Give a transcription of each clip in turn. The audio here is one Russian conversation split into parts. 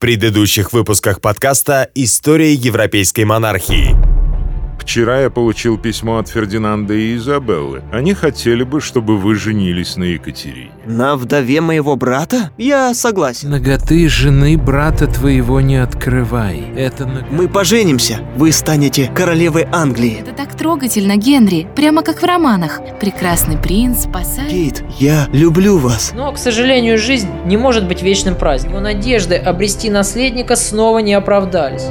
предыдущих выпусках подкаста «История европейской монархии». Вчера я получил письмо от Фердинанда и Изабеллы. Они хотели бы, чтобы вы женились на Екатерине. На вдове моего брата? Я согласен. Ноготы жены брата твоего не открывай. Это наг... Мы поженимся. Вы станете королевой Англии. Это так трогательно, Генри. Прямо как в романах. Прекрасный принц спасает... Кейт, я люблю вас. Но, к сожалению, жизнь не может быть вечным праздником. Его надежды обрести наследника снова не оправдались.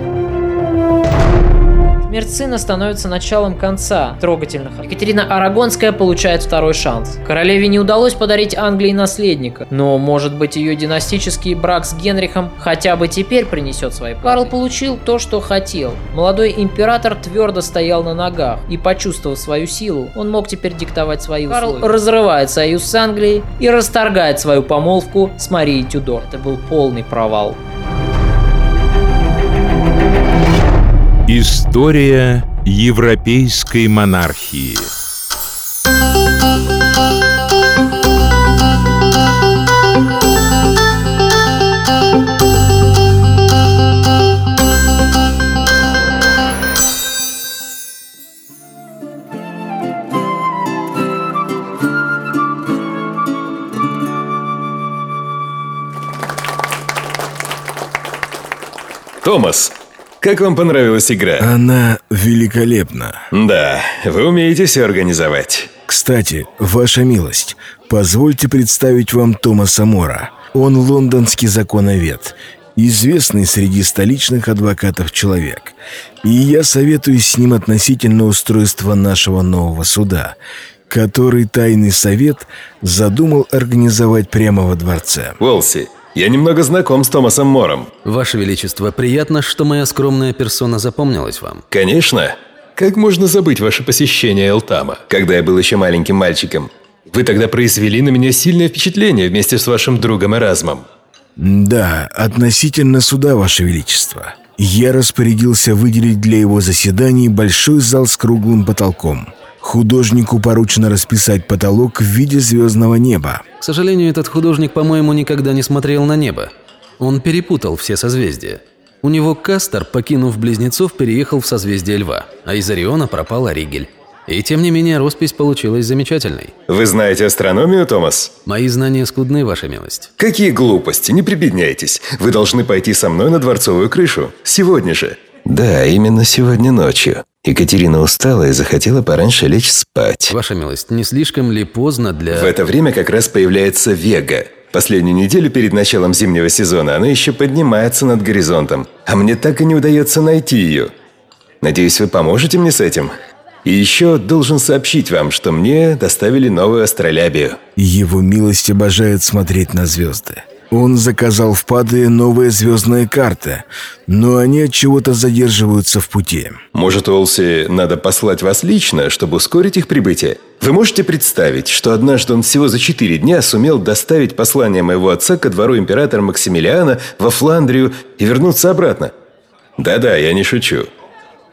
Смерть сына становится началом конца трогательных. Екатерина Арагонская получает второй шанс. Королеве не удалось подарить Англии наследника, но, может быть, ее династический брак с Генрихом хотя бы теперь принесет свои плоды. Карл получил то, что хотел. Молодой император твердо стоял на ногах, и, почувствовав свою силу, он мог теперь диктовать свои условия. Карл разрывает союз с Англией и расторгает свою помолвку с Марией Тюдор. Это был полный провал. История европейской монархии. Томас, как вам понравилась игра? Она великолепна. Да, вы умеете все организовать. Кстати, ваша милость, позвольте представить вам Томаса Мора. Он лондонский законовед, известный среди столичных адвокатов человек. И я советую с ним относительно устройства нашего нового суда, который тайный совет задумал организовать прямо во дворце. Уолси, я немного знаком с Томасом Мором. Ваше Величество, приятно, что моя скромная персона запомнилась вам. Конечно. Как можно забыть ваше посещение Элтама, когда я был еще маленьким мальчиком? Вы тогда произвели на меня сильное впечатление вместе с вашим другом Эразмом. Да, относительно суда, ваше величество. Я распорядился выделить для его заседаний большой зал с круглым потолком. Художнику поручено расписать потолок в виде звездного неба. К сожалению, этот художник, по-моему, никогда не смотрел на небо. Он перепутал все созвездия. У него Кастер, покинув Близнецов, переехал в созвездие Льва, а из Ориона пропал Оригель. И тем не менее, роспись получилась замечательной. Вы знаете астрономию, Томас? Мои знания скудны, ваша милость. Какие глупости, не прибедняйтесь. Вы должны пойти со мной на дворцовую крышу. Сегодня же. Да, именно сегодня ночью. Екатерина устала и захотела пораньше лечь спать. Ваша милость, не слишком ли поздно для... В это время как раз появляется Вега. Последнюю неделю перед началом зимнего сезона она еще поднимается над горизонтом, а мне так и не удается найти ее. Надеюсь, вы поможете мне с этим? И еще должен сообщить вам, что мне доставили новую астролябию. Его милость обожает смотреть на звезды. Он заказал в Паде новые звездные карты, но они от чего-то задерживаются в пути. Может, Олси, надо послать вас лично, чтобы ускорить их прибытие? Вы можете представить, что однажды он всего за четыре дня сумел доставить послание моего отца ко двору императора Максимилиана во Фландрию и вернуться обратно? Да-да, я не шучу.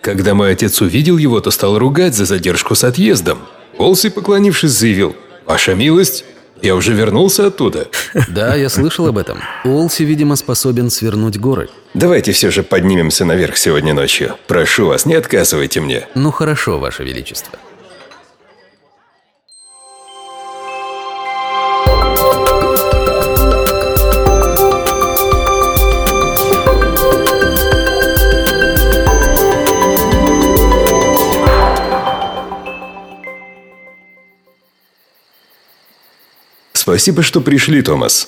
Когда мой отец увидел его, то стал ругать за задержку с отъездом. Олси, поклонившись, заявил «Ваша милость, я уже вернулся оттуда». Да, я слышал об этом. Уолси, видимо, способен свернуть горы. Давайте все же поднимемся наверх сегодня ночью. Прошу вас, не отказывайте мне. Ну хорошо, ваше величество. Спасибо, что пришли, Томас.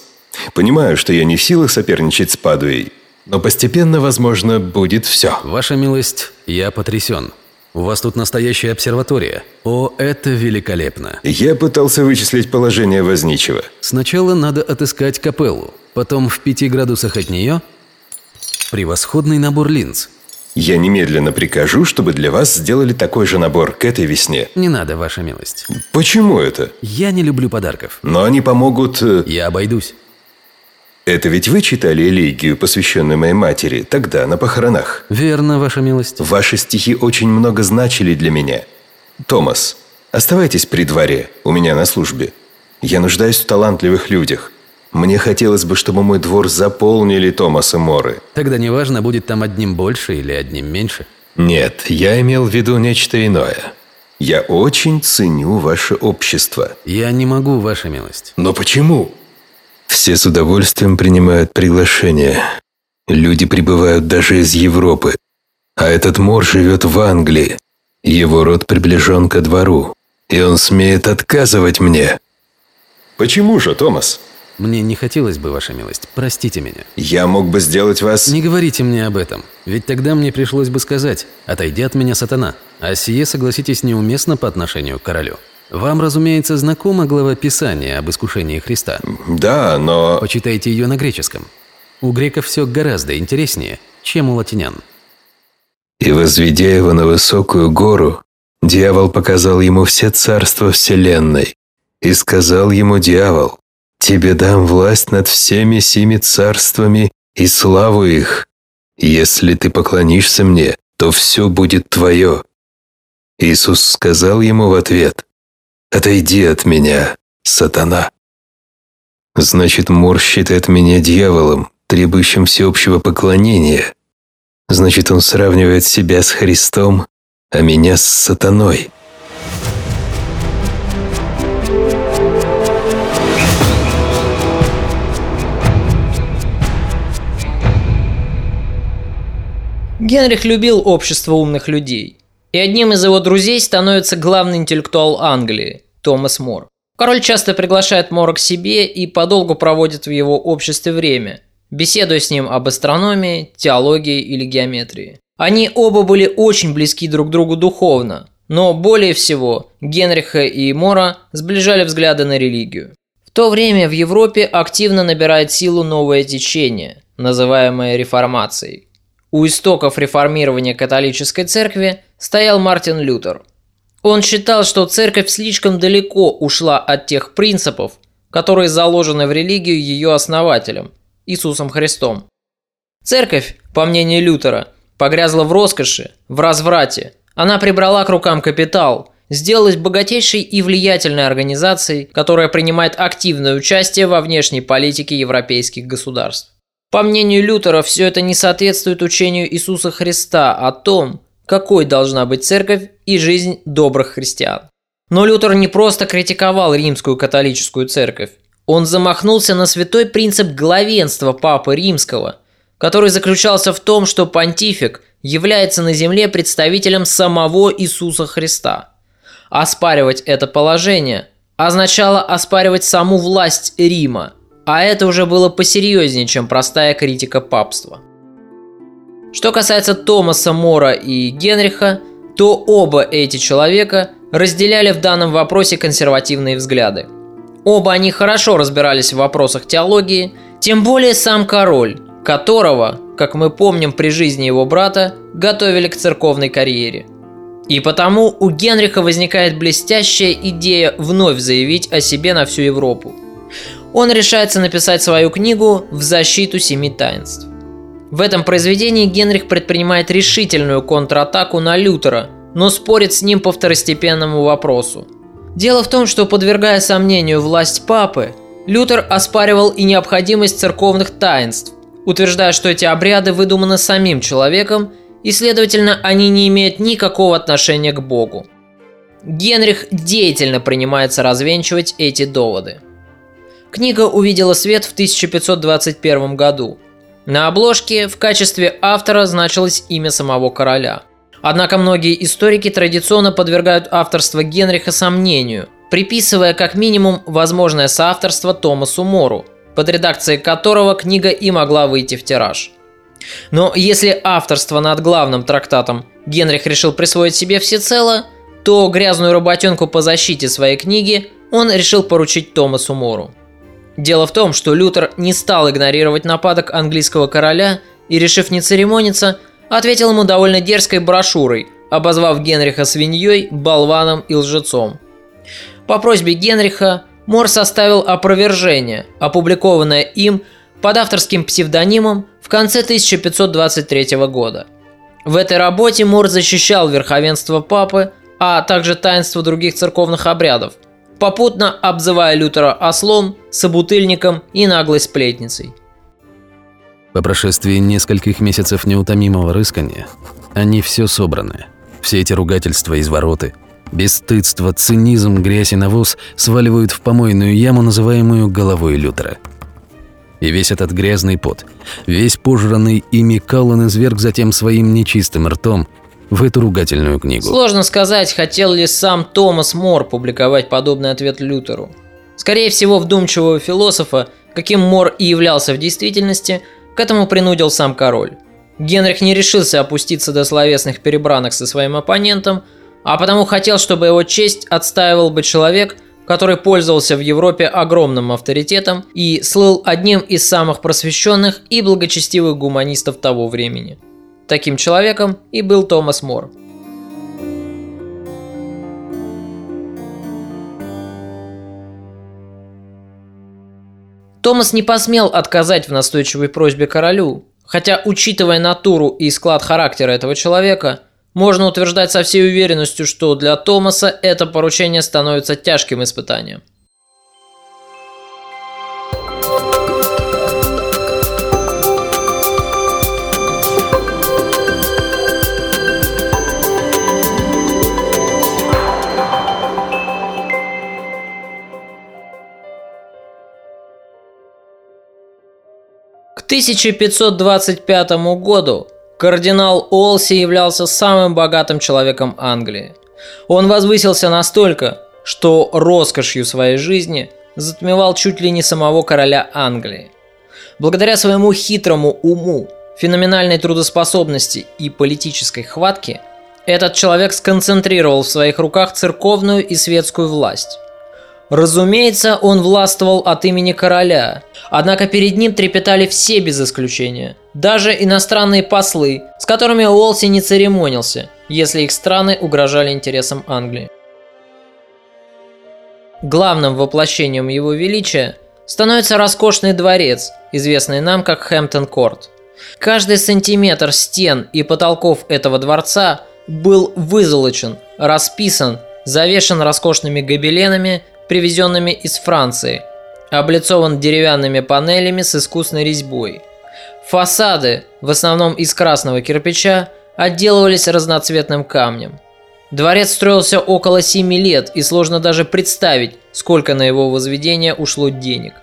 Понимаю, что я не в силах соперничать с Падуей, но постепенно, возможно, будет все. Ваша милость, я потрясен. У вас тут настоящая обсерватория. О, это великолепно. Я пытался вычислить положение возничего. Сначала надо отыскать капеллу, потом в пяти градусах от нее превосходный набор линз. Я немедленно прикажу, чтобы для вас сделали такой же набор к этой весне. Не надо, ваша милость. Почему это? Я не люблю подарков. Но они помогут... э, Я обойдусь. Это ведь вы читали элегию, посвященную моей матери, тогда, на похоронах? Верно, ваша милость. Ваши стихи очень много значили для меня. Томас, оставайтесь при дворе, у меня на службе. Я нуждаюсь в талантливых людях. Мне хотелось бы, чтобы мой двор заполнили Томаса Моры. Тогда неважно, будет там одним больше или одним меньше. Нет, я имел в виду нечто иное. Я очень ценю ваше общество. Я не могу, ваша милость. Но почему? Все с удовольствием принимают приглашение. Люди прибывают даже из Европы. А этот Мор живет в Англии. Его род приближен ко двору. И он смеет отказывать мне. Почему же, Томас? Мне не хотелось бы, ваша милость. Простите меня. Я мог бы сделать вас... Не говорите мне об этом. Ведь тогда мне пришлось бы сказать «Отойди от меня, сатана». А сие, согласитесь, неуместно по отношению к королю. Вам, разумеется, знакома глава Писания об искушении Христа. Да, но... Почитайте ее на греческом. У греков все гораздо интереснее, чем у латинян. И возведя его на высокую гору, дьявол показал ему все царства вселенной. И сказал ему дьявол, «Тебе дам власть над всеми семи царствами и славу их. Если ты поклонишься мне, то все будет твое». Иисус сказал ему в ответ, «Отойди от меня, сатана». Значит, Мор считает меня дьяволом, требующим всеобщего поклонения. Значит, он сравнивает себя с Христом, а меня с сатаной. Генрих любил общество умных людей. И одним из его друзей становится главный интеллектуал Англии – Томас Мор. Король часто приглашает Мора к себе и подолгу проводит в его обществе время, беседуя с ним об астрономии, теологии или геометрии. Они оба были очень близки друг другу духовно, но более всего Генриха и Мора сближали взгляды на религию. В то время в Европе активно набирает силу новое течение, называемое реформацией. У истоков реформирования католической церкви стоял Мартин Лютер. Он считал, что церковь слишком далеко ушла от тех принципов, которые заложены в религию ее основателем, Иисусом Христом. Церковь, по мнению Лютера, погрязла в роскоши, в разврате. Она прибрала к рукам капитал, сделалась богатейшей и влиятельной организацией, которая принимает активное участие во внешней политике европейских государств. По мнению Лютера, все это не соответствует учению Иисуса Христа о том, какой должна быть церковь и жизнь добрых христиан. Но Лютер не просто критиковал римскую католическую церковь. Он замахнулся на святой принцип главенства Папы Римского, который заключался в том, что понтифик является на земле представителем самого Иисуса Христа. Оспаривать это положение означало оспаривать саму власть Рима, а это уже было посерьезнее, чем простая критика папства. Что касается Томаса Мора и Генриха, то оба эти человека разделяли в данном вопросе консервативные взгляды. Оба они хорошо разбирались в вопросах теологии, тем более сам король, которого, как мы помним при жизни его брата, готовили к церковной карьере. И потому у Генриха возникает блестящая идея вновь заявить о себе на всю Европу. Он решается написать свою книгу «В защиту семи таинств». В этом произведении Генрих предпринимает решительную контратаку на Лютера, но спорит с ним по второстепенному вопросу. Дело в том, что подвергая сомнению власть папы, Лютер оспаривал и необходимость церковных таинств, утверждая, что эти обряды выдуманы самим человеком и, следовательно, они не имеют никакого отношения к Богу. Генрих деятельно принимается развенчивать эти доводы. Книга увидела свет в 1521 году – на обложке в качестве автора значилось имя самого короля. Однако многие историки традиционно подвергают авторство Генриха сомнению, приписывая как минимум возможное соавторство Томасу Мору, под редакцией которого книга и могла выйти в тираж. Но если авторство над главным трактатом Генрих решил присвоить себе всецело, то грязную работенку по защите своей книги он решил поручить Томасу Мору. Дело в том, что Лютер не стал игнорировать нападок английского короля и, решив не церемониться, ответил ему довольно дерзкой брошюрой, обозвав Генриха свиньей, болваном и лжецом. По просьбе Генриха Мор составил опровержение, опубликованное им под авторским псевдонимом в конце 1523 года. В этой работе Мор защищал верховенство папы, а также таинство других церковных обрядов – попутно обзывая Лютера ослом, собутыльником и наглой сплетницей. По прошествии нескольких месяцев неутомимого рыскания, они все собраны. Все эти ругательства и извороты, бесстыдство, цинизм, грязь и навоз сваливают в помойную яму, называемую головой Лютера. И весь этот грязный пот, весь пожранный ими Каллан изверг затем своим нечистым ртом в эту ругательную книгу. Сложно сказать, хотел ли сам Томас Мор публиковать подобный ответ Лютеру. Скорее всего, вдумчивого философа, каким Мор и являлся в действительности, к этому принудил сам король. Генрих не решился опуститься до словесных перебранок со своим оппонентом, а потому хотел, чтобы его честь отстаивал бы человек, который пользовался в Европе огромным авторитетом и слыл одним из самых просвещенных и благочестивых гуманистов того времени. Таким человеком и был Томас Мор. Томас не посмел отказать в настойчивой просьбе королю, Хотя, учитывая натуру и склад характера этого человека, можно утверждать со всей уверенностью, что для Томаса это поручение становится тяжким испытанием. 1525 году кардинал Олси являлся самым богатым человеком Англии. Он возвысился настолько, что роскошью своей жизни затмевал чуть ли не самого короля Англии. Благодаря своему хитрому уму, феноменальной трудоспособности и политической хватке, этот человек сконцентрировал в своих руках церковную и светскую власть. Разумеется, он властвовал от имени короля, однако перед ним трепетали все без исключения, даже иностранные послы, с которыми Уолси не церемонился, если их страны угрожали интересам Англии. Главным воплощением его величия становится роскошный дворец, известный нам как Хэмптон-Корт. Каждый сантиметр стен и потолков этого дворца был вызолочен, расписан, завешен роскошными гобеленами привезенными из Франции, облицован деревянными панелями с искусной резьбой. Фасады, в основном из красного кирпича, отделывались разноцветным камнем. Дворец строился около 7 лет, и сложно даже представить, сколько на его возведение ушло денег.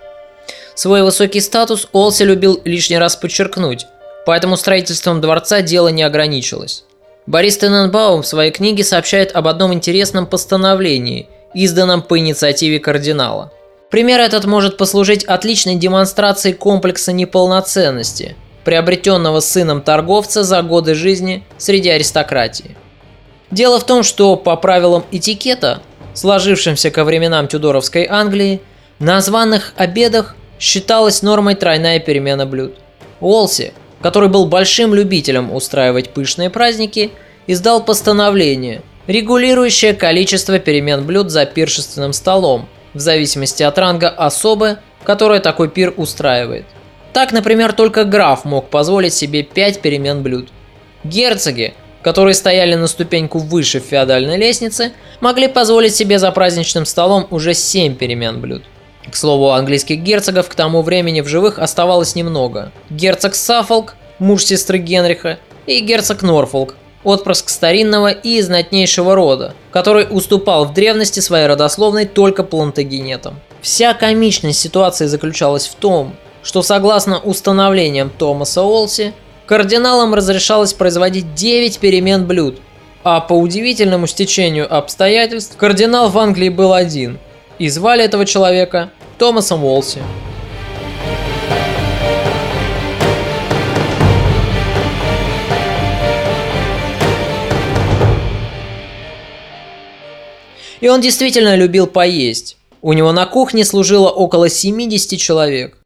Свой высокий статус Олси любил лишний раз подчеркнуть, поэтому строительством дворца дело не ограничилось. Борис Тененбаум в своей книге сообщает об одном интересном постановлении, изданном по инициативе кардинала. Пример этот может послужить отличной демонстрацией комплекса неполноценности, приобретенного сыном торговца за годы жизни среди аристократии. Дело в том, что по правилам этикета, сложившимся ко временам Тюдоровской Англии, на званых обедах считалась нормой тройная перемена блюд. Уолси, который был большим любителем устраивать пышные праздники, издал постановление – регулирующее количество перемен блюд за пиршественным столом, в зависимости от ранга особы, которая такой пир устраивает. Так, например, только граф мог позволить себе 5 перемен блюд. Герцоги, которые стояли на ступеньку выше феодальной лестницы, могли позволить себе за праздничным столом уже 7 перемен блюд. К слову, английских герцогов к тому времени в живых оставалось немного. Герцог Саффолк, муж сестры Генриха, и герцог Норфолк, отпрыск старинного и знатнейшего рода, который уступал в древности своей родословной только плантагенетам. Вся комичность ситуации заключалась в том, что согласно установлениям Томаса Олси, кардиналам разрешалось производить 9 перемен блюд, а по удивительному стечению обстоятельств кардинал в Англии был один, и звали этого человека Томасом Уолси. И он действительно любил поесть. У него на кухне служило около 70 человек.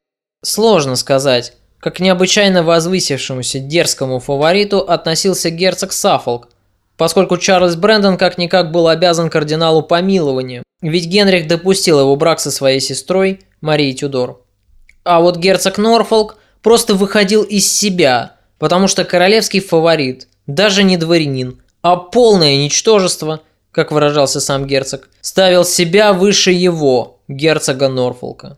Сложно сказать, как необычайно возвысившемуся дерзкому фавориту относился герцог Саффолк, поскольку Чарльз Брэндон как-никак был обязан кардиналу помилованием, ведь Генрих допустил его брак со своей сестрой Марией Тюдор. А вот герцог Норфолк просто выходил из себя, потому что королевский фаворит, даже не дворянин, а полное ничтожество – как выражался сам герцог, ставил себя выше его, герцога Норфолка.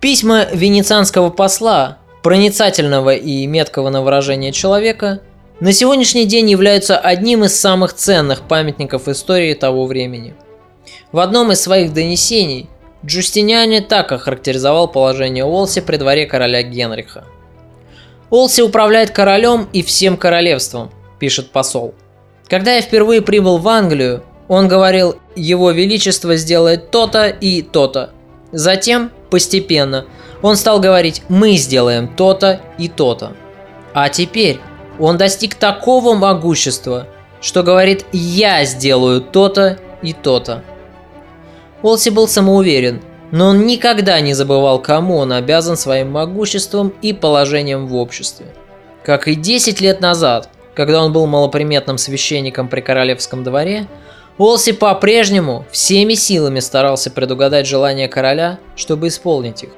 Письма венецианского посла, проницательного и меткого на выражение человека, на сегодняшний день являются одним из самых ценных памятников истории того времени. В одном из своих донесений Джустиниане так охарактеризовал положение Олси при дворе короля Генриха. «Олси управляет королем и всем королевством», – пишет посол. «Когда я впервые прибыл в Англию, он говорил, его величество сделает то-то и то-то. Затем Постепенно он стал говорить «мы сделаем то-то и то-то». А теперь он достиг такого могущества, что говорит «я сделаю то-то и то-то». Олси был самоуверен, но он никогда не забывал, кому он обязан своим могуществом и положением в обществе. Как и 10 лет назад, когда он был малоприметным священником при королевском дворе – Олси по-прежнему всеми силами старался предугадать желания короля, чтобы исполнить их.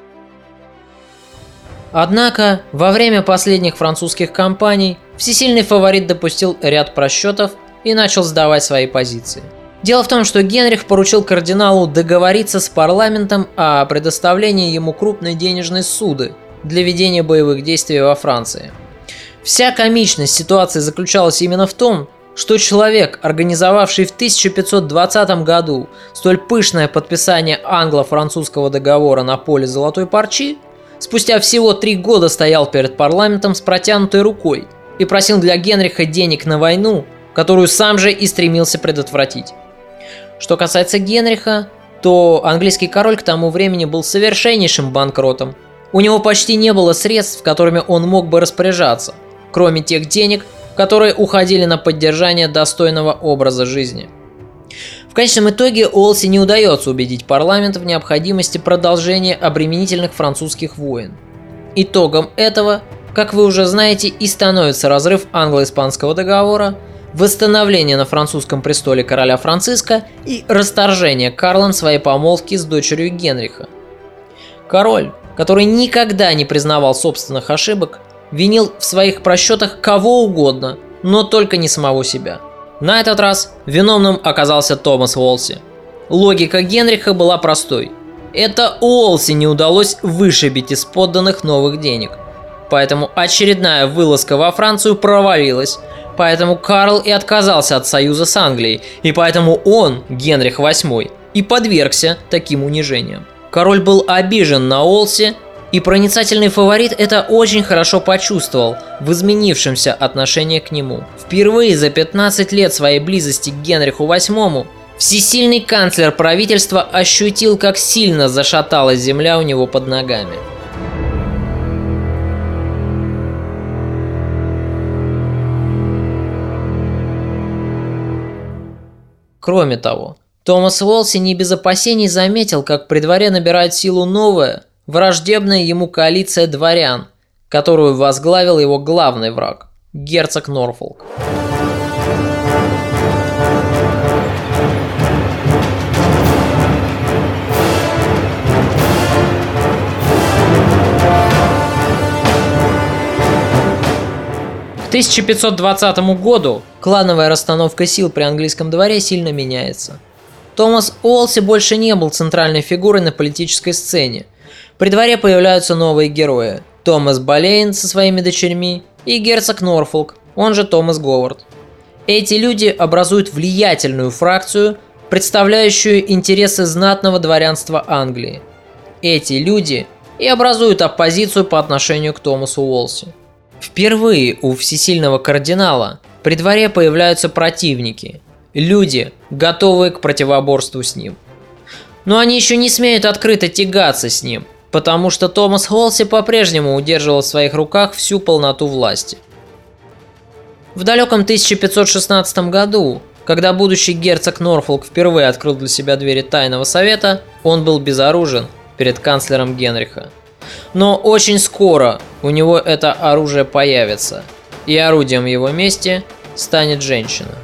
Однако, во время последних французских кампаний всесильный фаворит допустил ряд просчетов и начал сдавать свои позиции. Дело в том, что Генрих поручил кардиналу договориться с парламентом о предоставлении ему крупной денежной суды для ведения боевых действий во Франции. Вся комичность ситуации заключалась именно в том, что человек, организовавший в 1520 году столь пышное подписание англо-французского договора на поле Золотой Парчи, спустя всего три года стоял перед парламентом с протянутой рукой и просил для Генриха денег на войну, которую сам же и стремился предотвратить. Что касается Генриха, то английский король к тому времени был совершеннейшим банкротом. У него почти не было средств, которыми он мог бы распоряжаться, кроме тех денег, которые уходили на поддержание достойного образа жизни. В конечном итоге Олси не удается убедить парламент в необходимости продолжения обременительных французских войн. Итогом этого, как вы уже знаете, и становится разрыв англо-испанского договора, восстановление на французском престоле короля Франциска и расторжение Карлом своей помолвки с дочерью Генриха. Король, который никогда не признавал собственных ошибок, винил в своих просчетах кого угодно, но только не самого себя. На этот раз виновным оказался Томас Уолси. Логика Генриха была простой. Это Уолси не удалось вышибить из подданных новых денег. Поэтому очередная вылазка во Францию провалилась. Поэтому Карл и отказался от союза с Англией. И поэтому он, Генрих VIII, и подвергся таким унижениям. Король был обижен на Олси и проницательный фаворит это очень хорошо почувствовал в изменившемся отношении к нему. Впервые за 15 лет своей близости к Генриху VIII всесильный канцлер правительства ощутил, как сильно зашаталась земля у него под ногами. Кроме того, Томас Уолси не без опасений заметил, как при дворе набирает силу новая, враждебная ему коалиция дворян, которую возглавил его главный враг – герцог Норфолк. К 1520 году клановая расстановка сил при английском дворе сильно меняется. Томас Уолси больше не был центральной фигурой на политической сцене – при дворе появляются новые герои. Томас Болейн со своими дочерьми и герцог Норфолк, он же Томас Говард. Эти люди образуют влиятельную фракцию, представляющую интересы знатного дворянства Англии. Эти люди и образуют оппозицию по отношению к Томасу Уолси. Впервые у всесильного кардинала при дворе появляются противники, люди, готовые к противоборству с ним. Но они еще не смеют открыто тягаться с ним – потому что Томас Холси по-прежнему удерживал в своих руках всю полноту власти. В далеком 1516 году, когда будущий герцог Норфолк впервые открыл для себя двери тайного совета, он был безоружен перед канцлером Генриха. Но очень скоро у него это оружие появится, и орудием его мести станет женщина.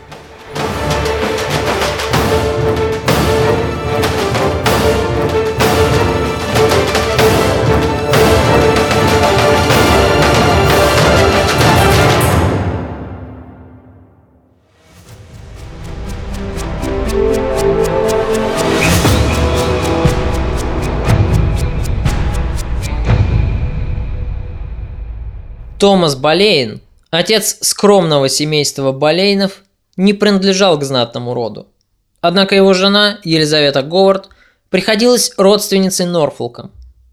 Томас Болейн, отец скромного семейства Болейнов, не принадлежал к знатному роду. Однако его жена, Елизавета Говард, приходилась родственницей Норфолка.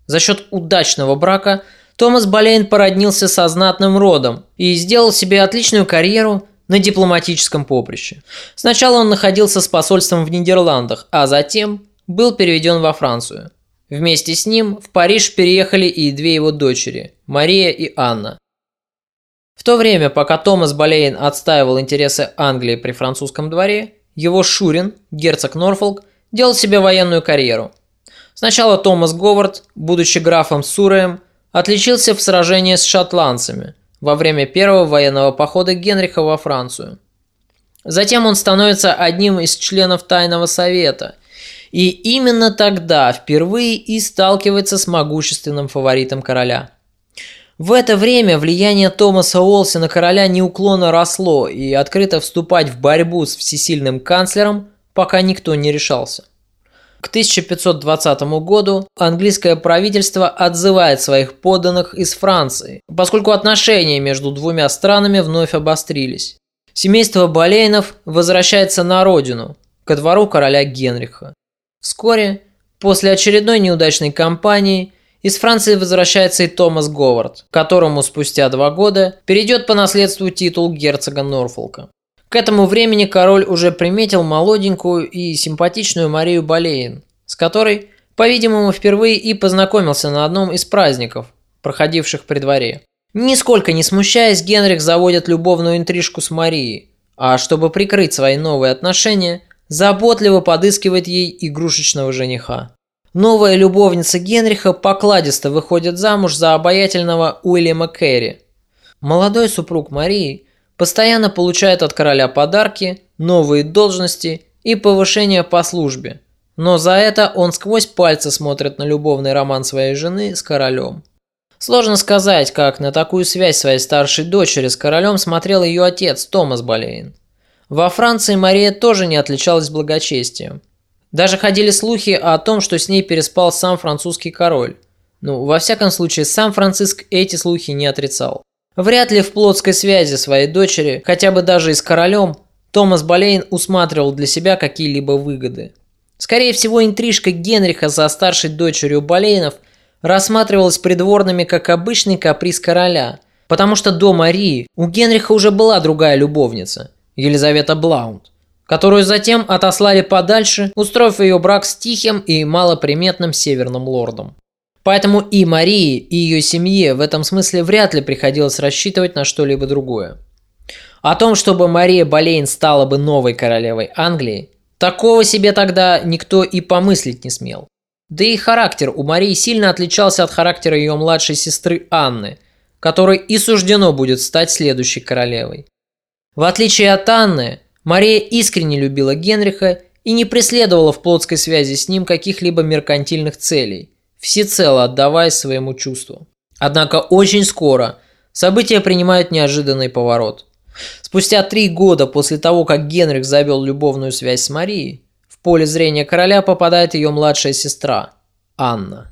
За счет удачного брака Томас Болейн породнился со знатным родом и сделал себе отличную карьеру на дипломатическом поприще. Сначала он находился с посольством в Нидерландах, а затем был переведен во Францию. Вместе с ним в Париж переехали и две его дочери – Мария и Анна. В то время, пока Томас Болейн отстаивал интересы Англии при французском дворе, его Шурин, герцог Норфолк, делал себе военную карьеру. Сначала Томас Говард, будучи графом Суреем, отличился в сражении с шотландцами во время первого военного похода Генриха во Францию. Затем он становится одним из членов Тайного Совета, и именно тогда впервые и сталкивается с могущественным фаворитом короля. В это время влияние Томаса Уолси на короля неуклонно росло, и открыто вступать в борьбу с всесильным канцлером пока никто не решался. К 1520 году английское правительство отзывает своих подданных из Франции, поскольку отношения между двумя странами вновь обострились. Семейство Болейнов возвращается на родину, ко двору короля Генриха. Вскоре, после очередной неудачной кампании, из Франции возвращается и Томас Говард, которому спустя два года перейдет по наследству титул герцога Норфолка. К этому времени король уже приметил молоденькую и симпатичную Марию Болейн, с которой, по-видимому, впервые и познакомился на одном из праздников, проходивших при дворе. Нисколько не смущаясь, Генрих заводит любовную интрижку с Марией, а чтобы прикрыть свои новые отношения, заботливо подыскивает ей игрушечного жениха. Новая любовница Генриха покладисто выходит замуж за обаятельного Уильяма Керри. Молодой супруг Марии – постоянно получает от короля подарки, новые должности и повышение по службе. Но за это он сквозь пальцы смотрит на любовный роман своей жены с королем. Сложно сказать, как на такую связь своей старшей дочери с королем смотрел ее отец Томас Болейн. Во Франции Мария тоже не отличалась благочестием. Даже ходили слухи о том, что с ней переспал сам французский король. Ну, во всяком случае, сам Франциск эти слухи не отрицал. Вряд ли в плотской связи своей дочери, хотя бы даже и с королем, Томас Болейн усматривал для себя какие-либо выгоды. Скорее всего, интрижка Генриха за старшей дочерью Болейнов рассматривалась придворными как обычный каприз короля, потому что до Марии у Генриха уже была другая любовница – Елизавета Блаунд, которую затем отослали подальше, устроив ее брак с тихим и малоприметным северным лордом. Поэтому и Марии, и ее семье в этом смысле вряд ли приходилось рассчитывать на что-либо другое. О том, чтобы Мария Болейн стала бы новой королевой Англии, такого себе тогда никто и помыслить не смел. Да и характер у Марии сильно отличался от характера ее младшей сестры Анны, которой и суждено будет стать следующей королевой. В отличие от Анны, Мария искренне любила Генриха и не преследовала в плотской связи с ним каких-либо меркантильных целей всецело отдаваясь своему чувству. Однако очень скоро события принимают неожиданный поворот. Спустя три года после того, как Генрих завел любовную связь с Марией, в поле зрения короля попадает ее младшая сестра Анна.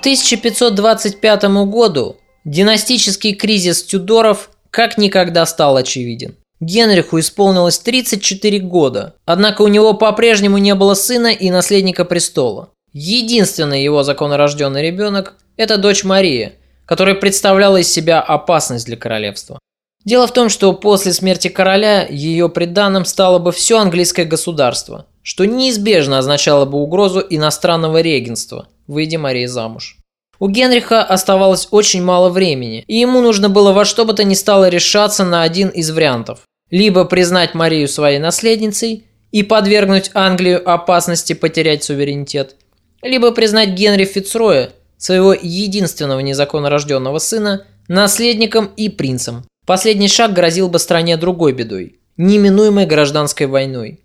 1525 году династический кризис Тюдоров как никогда стал очевиден. Генриху исполнилось 34 года, однако у него по-прежнему не было сына и наследника престола. Единственный его законорожденный ребенок – это дочь Мария, которая представляла из себя опасность для королевства. Дело в том, что после смерти короля ее приданным стало бы все английское государство, что неизбежно означало бы угрозу иностранного регенства, выйдя Мария замуж. У Генриха оставалось очень мало времени, и ему нужно было во что бы то ни стало решаться на один из вариантов. Либо признать Марию своей наследницей и подвергнуть Англию опасности потерять суверенитет, либо признать Генри Фицроя, своего единственного незаконнорожденного сына, наследником и принцем. Последний шаг грозил бы стране другой бедой – неминуемой гражданской войной.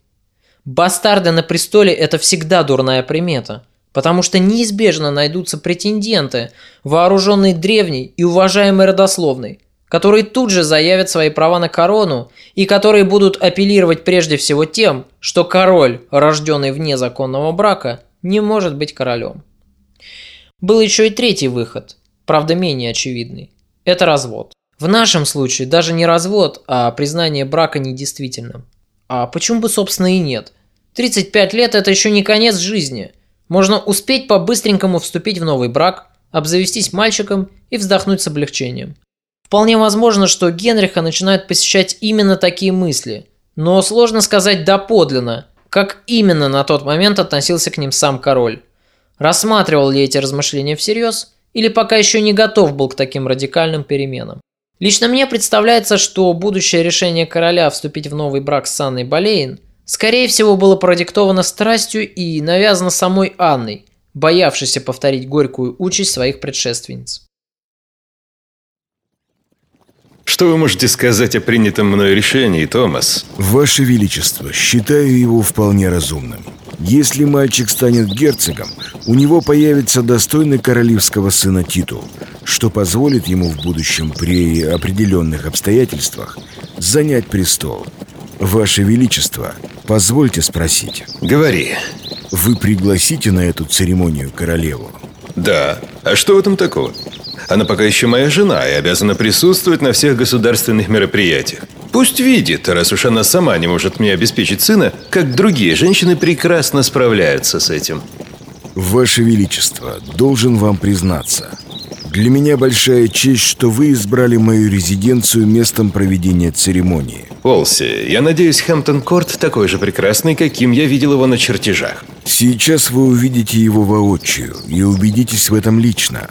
Бастарды на престоле – это всегда дурная примета – потому что неизбежно найдутся претенденты, вооруженные древней и уважаемой родословной, которые тут же заявят свои права на корону и которые будут апеллировать прежде всего тем, что король, рожденный вне законного брака, не может быть королем. Был еще и третий выход, правда менее очевидный. Это развод. В нашем случае даже не развод, а признание брака недействительным. А почему бы, собственно, и нет? 35 лет – это еще не конец жизни. Можно успеть по-быстренькому вступить в новый брак, обзавестись мальчиком и вздохнуть с облегчением. Вполне возможно, что Генриха начинают посещать именно такие мысли, но сложно сказать доподлинно, как именно на тот момент относился к ним сам король. Рассматривал ли эти размышления всерьез, или пока еще не готов был к таким радикальным переменам. Лично мне представляется, что будущее решение короля вступить в новый брак с Анной Болейн скорее всего было продиктовано страстью и навязано самой Анной, боявшейся повторить горькую участь своих предшественниц. Что вы можете сказать о принятом мной решении, Томас? Ваше Величество, считаю его вполне разумным. Если мальчик станет герцогом, у него появится достойный королевского сына титул, что позволит ему в будущем при определенных обстоятельствах занять престол. Ваше Величество, позвольте спросить. Говори. Вы пригласите на эту церемонию королеву? Да. А что в этом такого? Она пока еще моя жена и обязана присутствовать на всех государственных мероприятиях. Пусть видит, раз уж она сама не может мне обеспечить сына, как другие женщины прекрасно справляются с этим. Ваше Величество, должен вам признаться. Для меня большая честь, что вы избрали мою резиденцию местом проведения церемонии. Олси, я надеюсь, Хэмптон-Корт такой же прекрасный, каким я видел его на чертежах. Сейчас вы увидите его воочию и убедитесь в этом лично.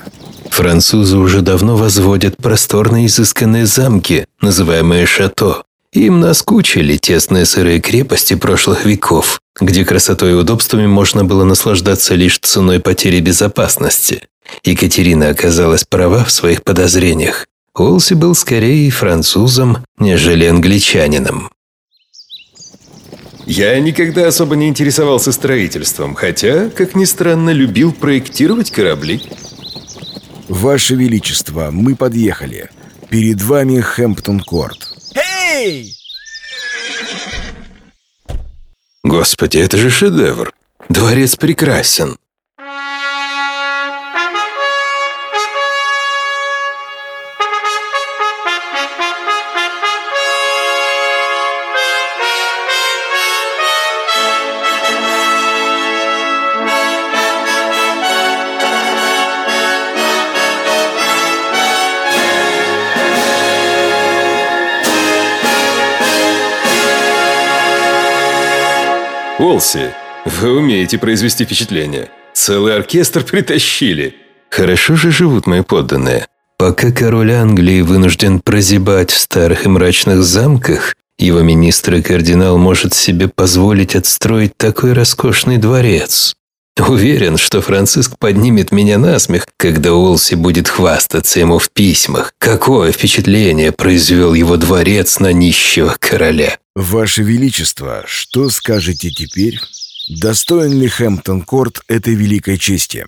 Французы уже давно возводят просторные изысканные замки, называемые шато. Им наскучили тесные сырые крепости прошлых веков, где красотой и удобствами можно было наслаждаться лишь ценой потери безопасности. Екатерина оказалась права в своих подозрениях. Уолси был скорее французом, нежели англичанином. Я никогда особо не интересовался строительством, хотя, как ни странно, любил проектировать корабли. Ваше Величество, мы подъехали. Перед вами Хэмптон-Корт. Эй! Господи, это же шедевр. Дворец прекрасен. Олси, вы умеете произвести впечатление. Целый оркестр притащили. Хорошо же живут мои подданные. Пока король Англии вынужден прозябать в старых и мрачных замках, его министр и кардинал может себе позволить отстроить такой роскошный дворец. Уверен, что Франциск поднимет меня на смех, когда Олси будет хвастаться ему в письмах. Какое впечатление произвел его дворец на нищего короля. Ваше Величество, что скажете теперь? Достоин ли Хэмптон-Корт этой великой чести?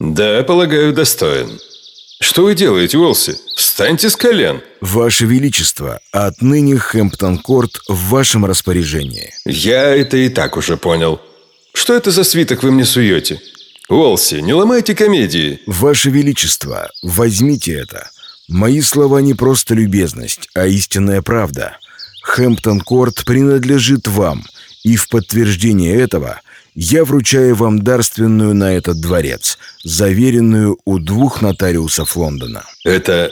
Да, полагаю, достоин. Что вы делаете, Уолси? Встаньте с колен. Ваше Величество, отныне Хэмптон-Корт в вашем распоряжении. Я это и так уже понял. Что это за свиток вы мне суете? Уолси, не ломайте комедии. Ваше Величество, возьмите это. Мои слова не просто любезность, а истинная правда. Хэмптон-Корт принадлежит вам, и в подтверждение этого я вручаю вам дарственную на этот дворец, заверенную у двух нотариусов Лондона. Это...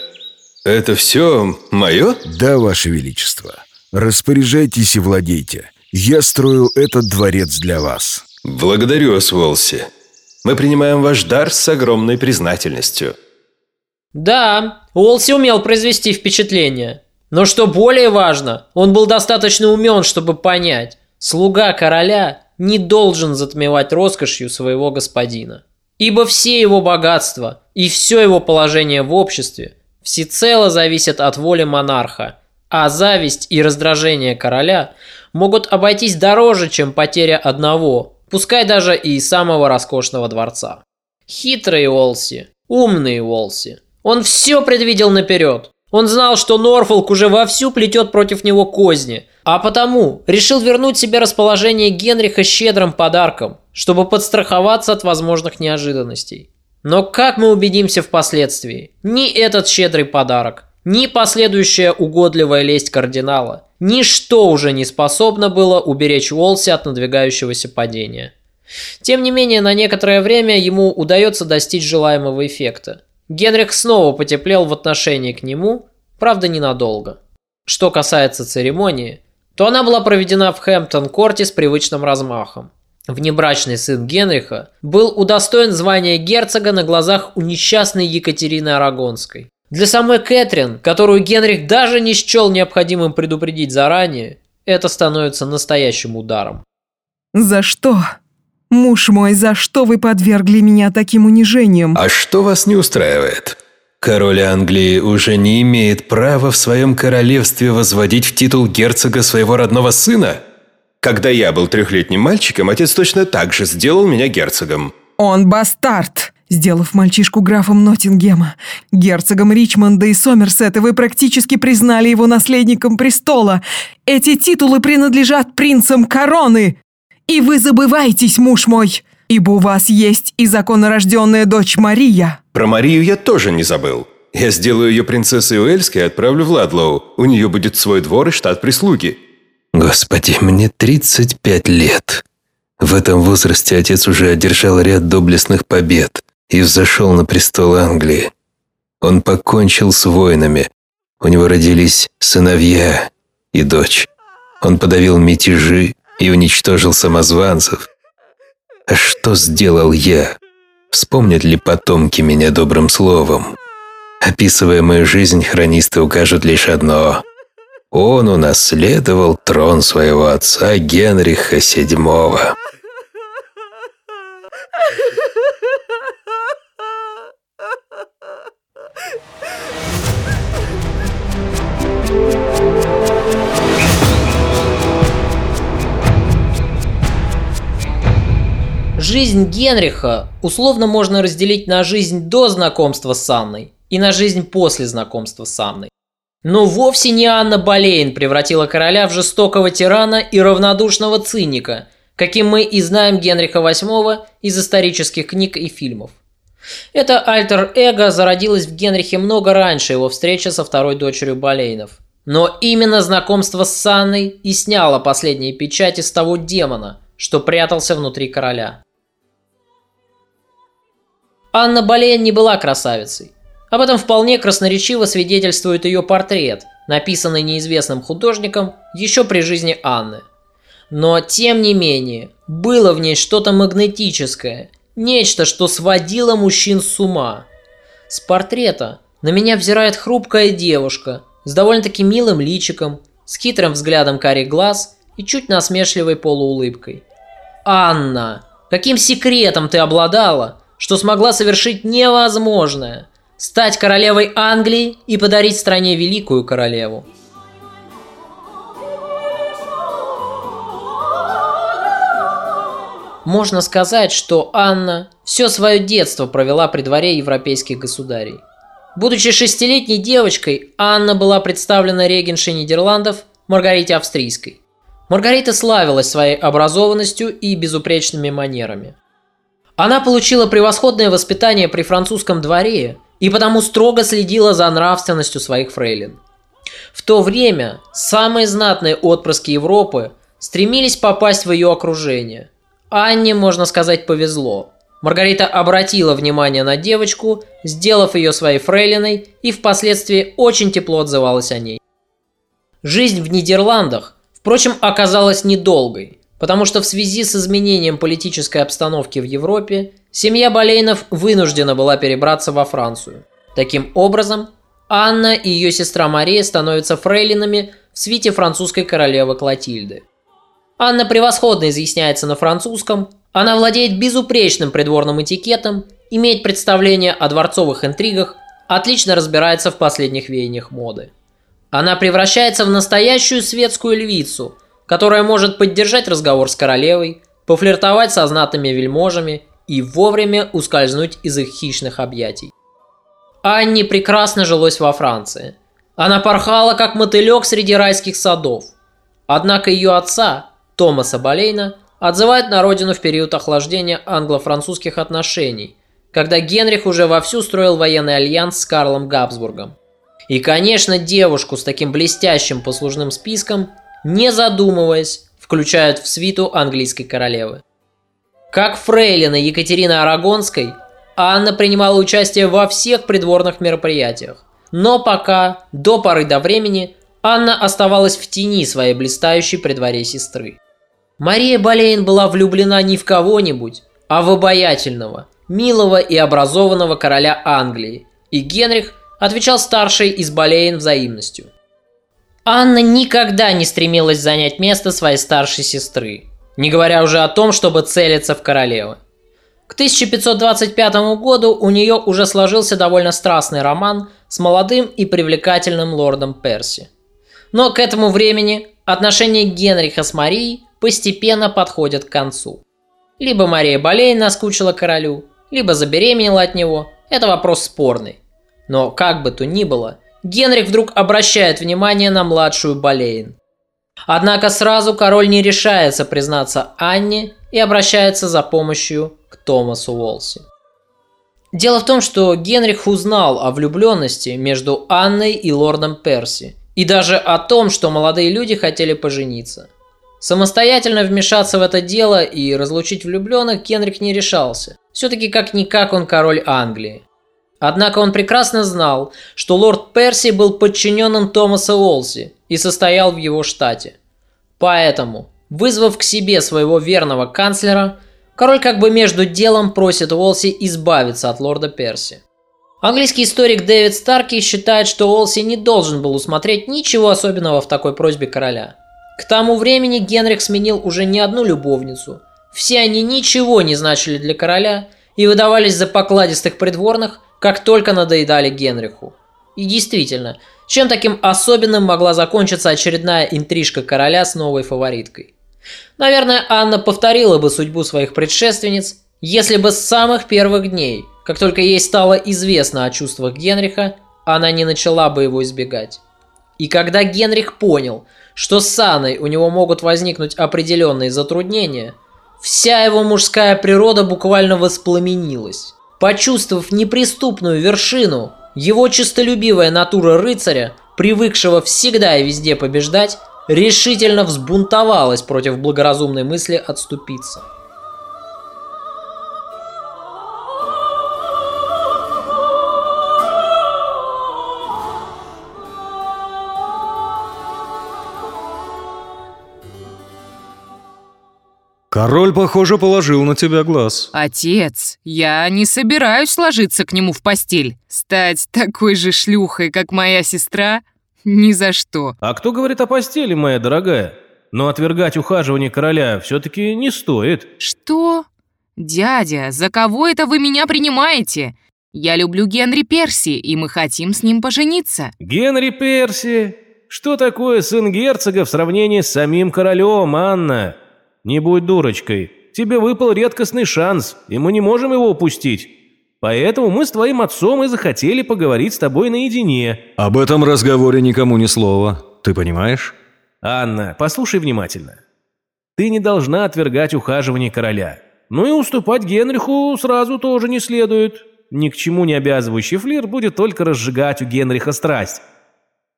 это все мое? Да, Ваше Величество. Распоряжайтесь и владейте. Я строю этот дворец для вас. Благодарю вас, Волси. Мы принимаем ваш дар с огромной признательностью. Да, Уолси умел произвести впечатление. Но что более важно, он был достаточно умен, чтобы понять, слуга короля не должен затмевать роскошью своего господина. Ибо все его богатства и все его положение в обществе всецело зависят от воли монарха, а зависть и раздражение короля могут обойтись дороже, чем потеря одного, пускай даже и самого роскошного дворца. Хитрый Уолси, умный Уолси. Он все предвидел наперед. Он знал, что Норфолк уже вовсю плетет против него козни, а потому решил вернуть себе расположение Генриха щедрым подарком, чтобы подстраховаться от возможных неожиданностей. Но как мы убедимся впоследствии, ни этот щедрый подарок, ни последующая угодливая лесть кардинала, ничто уже не способно было уберечь Уолси от надвигающегося падения. Тем не менее, на некоторое время ему удается достичь желаемого эффекта. Генрих снова потеплел в отношении к нему, правда ненадолго. Что касается церемонии, то она была проведена в Хэмптон-корте с привычным размахом. Внебрачный сын Генриха был удостоен звания герцога на глазах у несчастной Екатерины Арагонской. Для самой Кэтрин, которую Генрих даже не счел необходимым предупредить заранее, это становится настоящим ударом. «За что? Муж мой, за что вы подвергли меня таким унижением?» А что вас не устраивает? Король Англии уже не имеет права в своем королевстве возводить в титул герцога своего родного сына? Когда я был трехлетним мальчиком, отец точно так же сделал меня герцогом. Он бастард, сделав мальчишку графом Ноттингема, герцогом Ричмонда и Сомерсета, вы практически признали его наследником престола. Эти титулы принадлежат принцам короны. И вы забываетесь, муж мой ибо у вас есть и законорожденная дочь Мария». Про Марию я тоже не забыл. Я сделаю ее принцессой Уэльской и отправлю в Ладлоу. У нее будет свой двор и штат прислуги. Господи, мне 35 лет. В этом возрасте отец уже одержал ряд доблестных побед и взошел на престол Англии. Он покончил с войнами. У него родились сыновья и дочь. Он подавил мятежи и уничтожил самозванцев. А что сделал я? Вспомнят ли потомки меня добрым словом? Описывая мою жизнь, хронисты укажут лишь одно. Он унаследовал трон своего отца Генриха VII. Жизнь Генриха условно можно разделить на жизнь до знакомства с Анной и на жизнь после знакомства с Анной. Но вовсе не Анна Болейн превратила короля в жестокого тирана и равнодушного циника, каким мы и знаем Генриха VIII из исторических книг и фильмов. Это альтер-эго зародилось в Генрихе много раньше его встречи со второй дочерью Болейнов. Но именно знакомство с Анной и сняло последние печати с того демона, что прятался внутри короля. Анна Болейн не была красавицей. Об этом вполне красноречиво свидетельствует ее портрет, написанный неизвестным художником еще при жизни Анны. Но, тем не менее, было в ней что-то магнетическое, нечто, что сводило мужчин с ума. С портрета на меня взирает хрупкая девушка с довольно-таки милым личиком, с хитрым взглядом карих глаз и чуть насмешливой полуулыбкой. «Анна, каким секретом ты обладала, что смогла совершить невозможное – стать королевой Англии и подарить стране великую королеву. Можно сказать, что Анна все свое детство провела при дворе европейских государей. Будучи шестилетней девочкой, Анна была представлена регеншей Нидерландов Маргарите Австрийской. Маргарита славилась своей образованностью и безупречными манерами. Она получила превосходное воспитание при французском дворе и потому строго следила за нравственностью своих фрейлин. В то время самые знатные отпрыски Европы стремились попасть в ее окружение. Анне, можно сказать, повезло. Маргарита обратила внимание на девочку, сделав ее своей фрейлиной и впоследствии очень тепло отзывалась о ней. Жизнь в Нидерландах, впрочем, оказалась недолгой – потому что в связи с изменением политической обстановки в Европе семья Болейнов вынуждена была перебраться во Францию. Таким образом, Анна и ее сестра Мария становятся фрейлинами в свите французской королевы Клотильды. Анна превосходно изъясняется на французском, она владеет безупречным придворным этикетом, имеет представление о дворцовых интригах, отлично разбирается в последних веяниях моды. Она превращается в настоящую светскую львицу, которая может поддержать разговор с королевой, пофлиртовать со знатными вельможами и вовремя ускользнуть из их хищных объятий. Анне прекрасно жилось во Франции. Она порхала, как мотылек среди райских садов. Однако ее отца, Томаса Болейна, отзывают на родину в период охлаждения англо-французских отношений, когда Генрих уже вовсю строил военный альянс с Карлом Габсбургом. И, конечно, девушку с таким блестящим послужным списком, не задумываясь, включают в свиту английской королевы. Как фрейлина Екатерины Арагонской, Анна принимала участие во всех придворных мероприятиях. Но пока, до поры до времени, Анна оставалась в тени своей блистающей при дворе сестры. Мария Болейн была влюблена не в кого-нибудь, а в обаятельного, милого и образованного короля Англии, и Генрих отвечал старшей из Болейн взаимностью. Анна никогда не стремилась занять место своей старшей сестры, не говоря уже о том, чтобы целиться в королевы. К 1525 году у нее уже сложился довольно страстный роман с молодым и привлекательным лордом Перси. Но к этому времени отношения Генриха с Марией постепенно подходят к концу. Либо Мария Болейн наскучила королю, либо забеременела от него. Это вопрос спорный. Но как бы то ни было, Генрих вдруг обращает внимание на младшую Болейн. Однако сразу король не решается признаться Анне и обращается за помощью к Томасу Уолси. Дело в том, что Генрих узнал о влюбленности между Анной и лордом Перси, и даже о том, что молодые люди хотели пожениться. Самостоятельно вмешаться в это дело и разлучить влюбленных Генрих не решался. Все-таки как-никак он король Англии. Однако он прекрасно знал, что лорд Перси был подчиненным Томаса Уолси и состоял в его штате. Поэтому, вызвав к себе своего верного канцлера, король как бы между делом просит Уолси избавиться от лорда Перси. Английский историк Дэвид Старки считает, что Уолси не должен был усмотреть ничего особенного в такой просьбе короля. К тому времени Генрих сменил уже не одну любовницу. Все они ничего не значили для короля и выдавались за покладистых придворных, как только надоедали Генриху. И действительно, чем таким особенным могла закончиться очередная интрижка короля с новой фавориткой? Наверное, Анна повторила бы судьбу своих предшественниц, если бы с самых первых дней, как только ей стало известно о чувствах Генриха, она не начала бы его избегать. И когда Генрих понял, что с Анной у него могут возникнуть определенные затруднения, вся его мужская природа буквально воспламенилась. Почувствовав неприступную вершину, его честолюбивая натура рыцаря, привыкшего всегда и везде побеждать, решительно взбунтовалась против благоразумной мысли отступиться. Король, похоже, положил на тебя глаз. Отец, я не собираюсь ложиться к нему в постель. Стать такой же шлюхой, как моя сестра? Ни за что. А кто говорит о постели, моя дорогая? Но отвергать ухаживание короля все-таки не стоит. Что? Дядя, за кого это вы меня принимаете? Я люблю Генри Перси, и мы хотим с ним пожениться. Генри Перси? Что такое сын герцога в сравнении с самим королем, Анна? Не будь дурочкой. Тебе выпал редкостный шанс, и мы не можем его упустить. Поэтому мы с твоим отцом и захотели поговорить с тобой наедине. Об этом разговоре никому ни слова. Ты понимаешь? Анна, послушай внимательно. Ты не должна отвергать ухаживание короля. Ну и уступать Генриху сразу тоже не следует. Ни к чему не обязывающий флир будет только разжигать у Генриха страсть.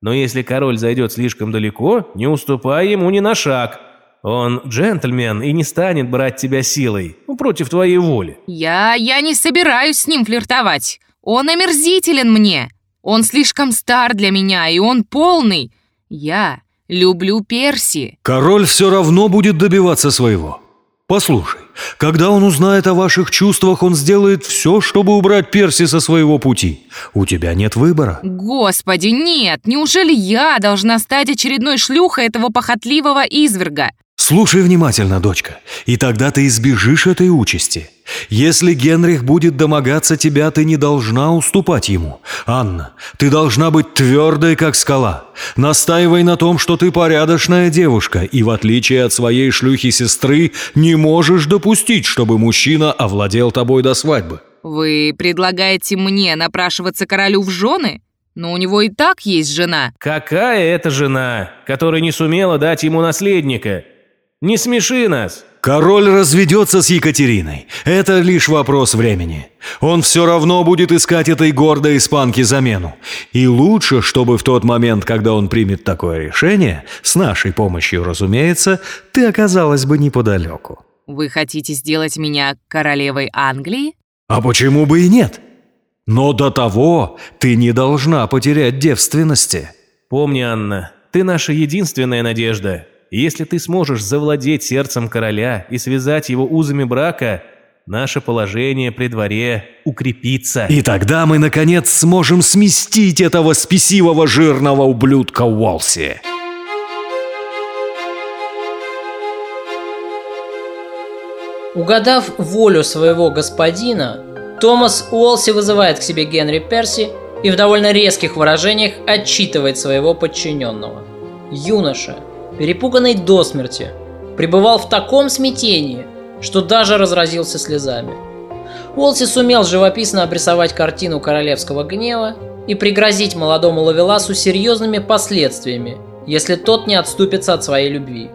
Но если король зайдет слишком далеко, не уступай ему ни на шаг – он джентльмен и не станет брать тебя силой, ну, против твоей воли. Я... я не собираюсь с ним флиртовать. Он омерзителен мне. Он слишком стар для меня, и он полный. Я люблю Перси. Король все равно будет добиваться своего. Послушай, когда он узнает о ваших чувствах, он сделает все, чтобы убрать Перси со своего пути. У тебя нет выбора. Господи, нет! Неужели я должна стать очередной шлюхой этого похотливого изверга? Слушай внимательно, дочка, и тогда ты избежишь этой участи. Если Генрих будет домогаться тебя, ты не должна уступать ему. Анна, ты должна быть твердой, как скала. Настаивай на том, что ты порядочная девушка, и в отличие от своей шлюхи-сестры, не можешь допустить, чтобы мужчина овладел тобой до свадьбы. Вы предлагаете мне напрашиваться королю в жены? Но у него и так есть жена. Какая это жена, которая не сумела дать ему наследника? Не смеши нас. Король разведется с Екатериной. Это лишь вопрос времени. Он все равно будет искать этой гордой испанке замену. И лучше, чтобы в тот момент, когда он примет такое решение, с нашей помощью, разумеется, ты оказалась бы неподалеку. Вы хотите сделать меня королевой Англии? А почему бы и нет? Но до того ты не должна потерять девственности. Помни, Анна, ты наша единственная надежда. Если ты сможешь завладеть сердцем короля и связать его узами брака, наше положение при дворе укрепится. И тогда мы, наконец, сможем сместить этого спесивого жирного ублюдка Уолси. Угадав волю своего господина, Томас Уолси вызывает к себе Генри Перси и в довольно резких выражениях отчитывает своего подчиненного. Юноша, перепуганный до смерти, пребывал в таком смятении, что даже разразился слезами. Уолси сумел живописно обрисовать картину королевского гнева и пригрозить молодому Лавеласу серьезными последствиями, если тот не отступится от своей любви.